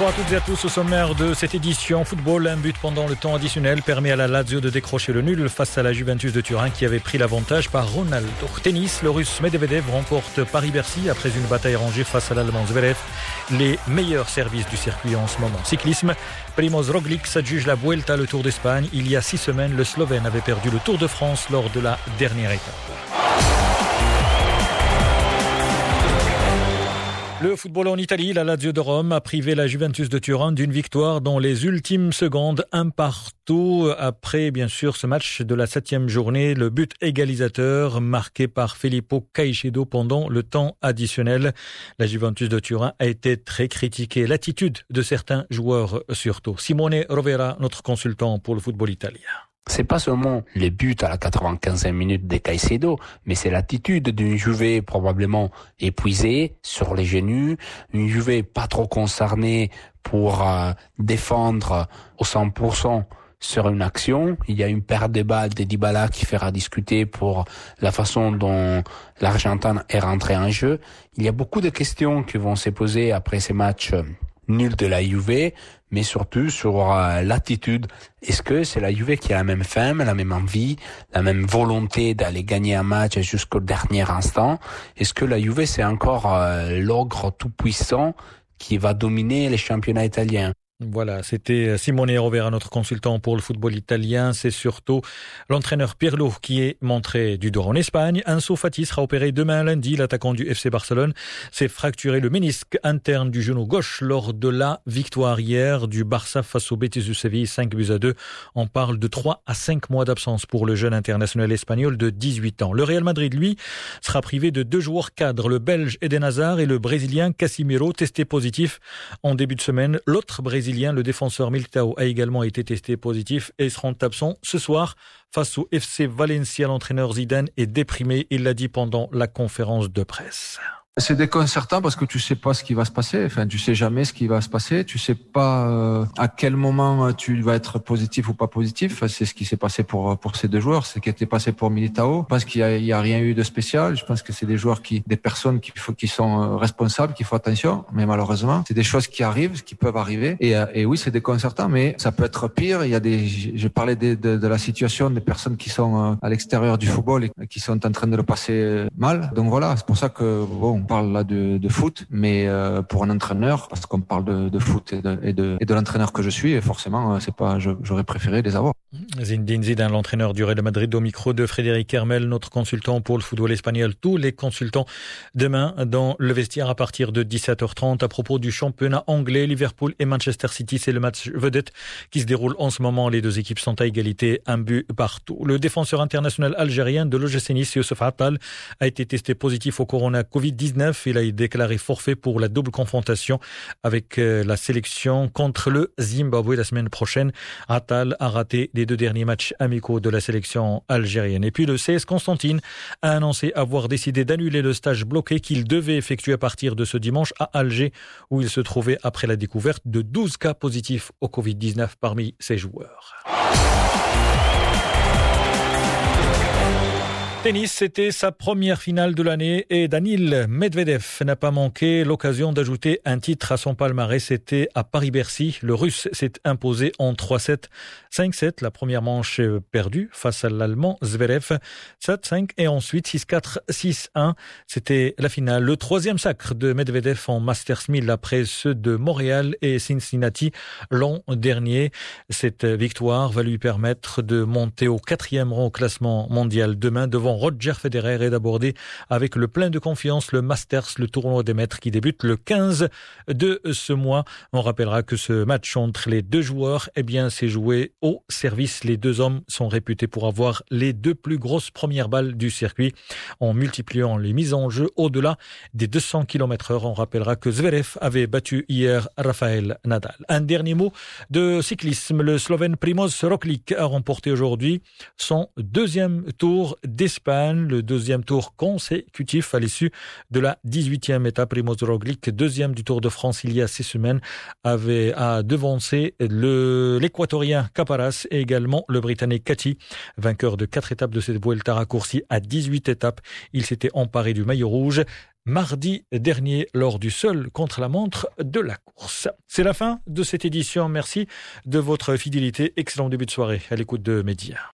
Bonsoir à toutes et à tous au sommaire de cette édition. Football, un but pendant le temps additionnel permet à la Lazio de décrocher le nul face à la Juventus de Turin qui avait pris l'avantage par Ronaldo. Tennis, le russe Medvedev remporte Paris-Bercy après une bataille rangée face à l'allemand Zverev. Les meilleurs services du circuit en ce moment. Cyclisme, Primoz Roglic s'adjuge la Vuelta, le Tour d'Espagne. Il y a six semaines, le Slovène avait perdu le Tour de France lors de la dernière étape. Le football en Italie, la Lazio de Rome a privé la Juventus de Turin d'une victoire dans les ultimes secondes, un partout. Après, bien sûr, ce match de la septième journée, le but égalisateur marqué par Filippo Caicedo pendant le temps additionnel. La Juventus de Turin a été très critiquée. L'attitude de certains joueurs surtout. Simone Rovera, notre consultant pour le football italien c'est pas seulement les buts à la 95e minute des Caicedo, mais c'est l'attitude d'une Juve probablement épuisée, sur les genoux, une Juve pas trop concernée pour euh, défendre au 100% sur une action. Il y a une perte de balles de Dybala qui fera discuter pour la façon dont l'Argentin est rentré en jeu. Il y a beaucoup de questions qui vont se poser après ces matchs nul de la Juve, mais surtout sur euh, l'attitude. Est-ce que c'est la Juve qui a la même faim, la même envie, la même volonté d'aller gagner un match jusqu'au dernier instant? Est-ce que la Juve c'est encore euh, l'ogre tout puissant qui va dominer les championnats italiens? Voilà, c'était Simone Rovera, notre consultant pour le football italien. C'est surtout l'entraîneur Pirlo qui est montré du doigt en Espagne. Ansu Fati sera opéré demain lundi. L'attaquant du FC Barcelone s'est fracturé le ménisque interne du genou gauche lors de la victoire hier du Barça face au Betis de Séville, 5 buts à 2. On parle de 3 à 5 mois d'absence pour le jeune international espagnol de 18 ans. Le Real Madrid, lui, sera privé de deux joueurs cadres, le Belge Eden Hazard et le Brésilien Casimiro, testé positif en début de semaine. L'autre le défenseur Militao a également été testé positif et seront absents ce soir face au FC Valencia. L'entraîneur Zidane est déprimé, il l'a dit pendant la conférence de presse. C'est déconcertant parce que tu sais pas ce qui va se passer. Enfin, tu sais jamais ce qui va se passer. Tu sais pas euh, à quel moment euh, tu vas être positif ou pas positif. C'est ce qui s'est passé pour pour ces deux joueurs. C'est ce qui été passé pour Militao. Je pense qu'il y a, y a rien eu de spécial. Je pense que c'est des joueurs qui, des personnes qui faut, qui sont euh, responsables, qui font attention. Mais malheureusement, c'est des choses qui arrivent, qui peuvent arriver. Et, et oui, c'est déconcertant, mais ça peut être pire. Il y a des, je parlais de, de, de la situation des personnes qui sont à l'extérieur du football et qui sont en train de le passer mal. Donc voilà, c'est pour ça que bon on parle là de, de foot, mais euh, pour un entraîneur, parce qu'on parle de, de, foot et de, et de, et de l'entraîneur que je suis, et forcément, euh, c'est pas, j'aurais préféré les avoir. Zinedine Zidane, l'entraîneur du Real Madrid, au micro de Frédéric Hermel, notre consultant pour le football espagnol. Tous les consultants demain dans le vestiaire à partir de 17h30 à propos du championnat anglais. Liverpool et Manchester City, c'est le match vedette qui se déroule en ce moment. Les deux équipes sont à égalité, un but partout. Le défenseur international algérien de l'OGC Nice, Youssef Attal, a été testé positif au corona Covid-19. Il a déclaré forfait pour la double confrontation avec euh, la sélection contre le Zimbabwe la semaine prochaine. Attal a raté les deux derniers matchs amicaux de la sélection algérienne. Et puis le CS Constantine a annoncé avoir décidé d'annuler le stage bloqué qu'il devait effectuer à partir de ce dimanche à Alger, où il se trouvait après la découverte de 12 cas positifs au Covid-19 parmi ses joueurs. Tennis, c'était sa première finale de l'année et Danil Medvedev n'a pas manqué l'occasion d'ajouter un titre à son palmarès. C'était à Paris-Bercy. Le Russe s'est imposé en 3-7, 5-7. La première manche perdue face à l'Allemand Zverev, 7-5 et ensuite 6-4, 6-1. C'était la finale. Le troisième sacre de Medvedev en Masters 1000 après ceux de Montréal et Cincinnati l'an dernier. Cette victoire va lui permettre de monter au quatrième rang au classement mondial demain devant Roger Federer et d'aborder avec le plein de confiance le Masters, le tournoi des maîtres qui débute le 15 de ce mois. On rappellera que ce match entre les deux joueurs, eh bien, s'est joué au service. Les deux hommes sont réputés pour avoir les deux plus grosses premières balles du circuit en multipliant les mises en jeu au-delà des 200 km heure. On rappellera que Zverev avait battu hier Rafael Nadal. Un dernier mot de cyclisme. Le Slovène Primoz Roglic a remporté aujourd'hui son deuxième tour le deuxième tour consécutif à l'issue de la 18e étape. Primoz Roglic, deuxième du Tour de France il y a six semaines, avait à devancer l'équatorien Caparas et également le britannique Cathy, vainqueur de quatre étapes de cette Vuelta raccourcie à 18 étapes. Il s'était emparé du maillot rouge. mardi dernier lors du seul contre-la-montre de la course. C'est la fin de cette édition. Merci de votre fidélité. Excellent début de soirée à l'écoute de Média.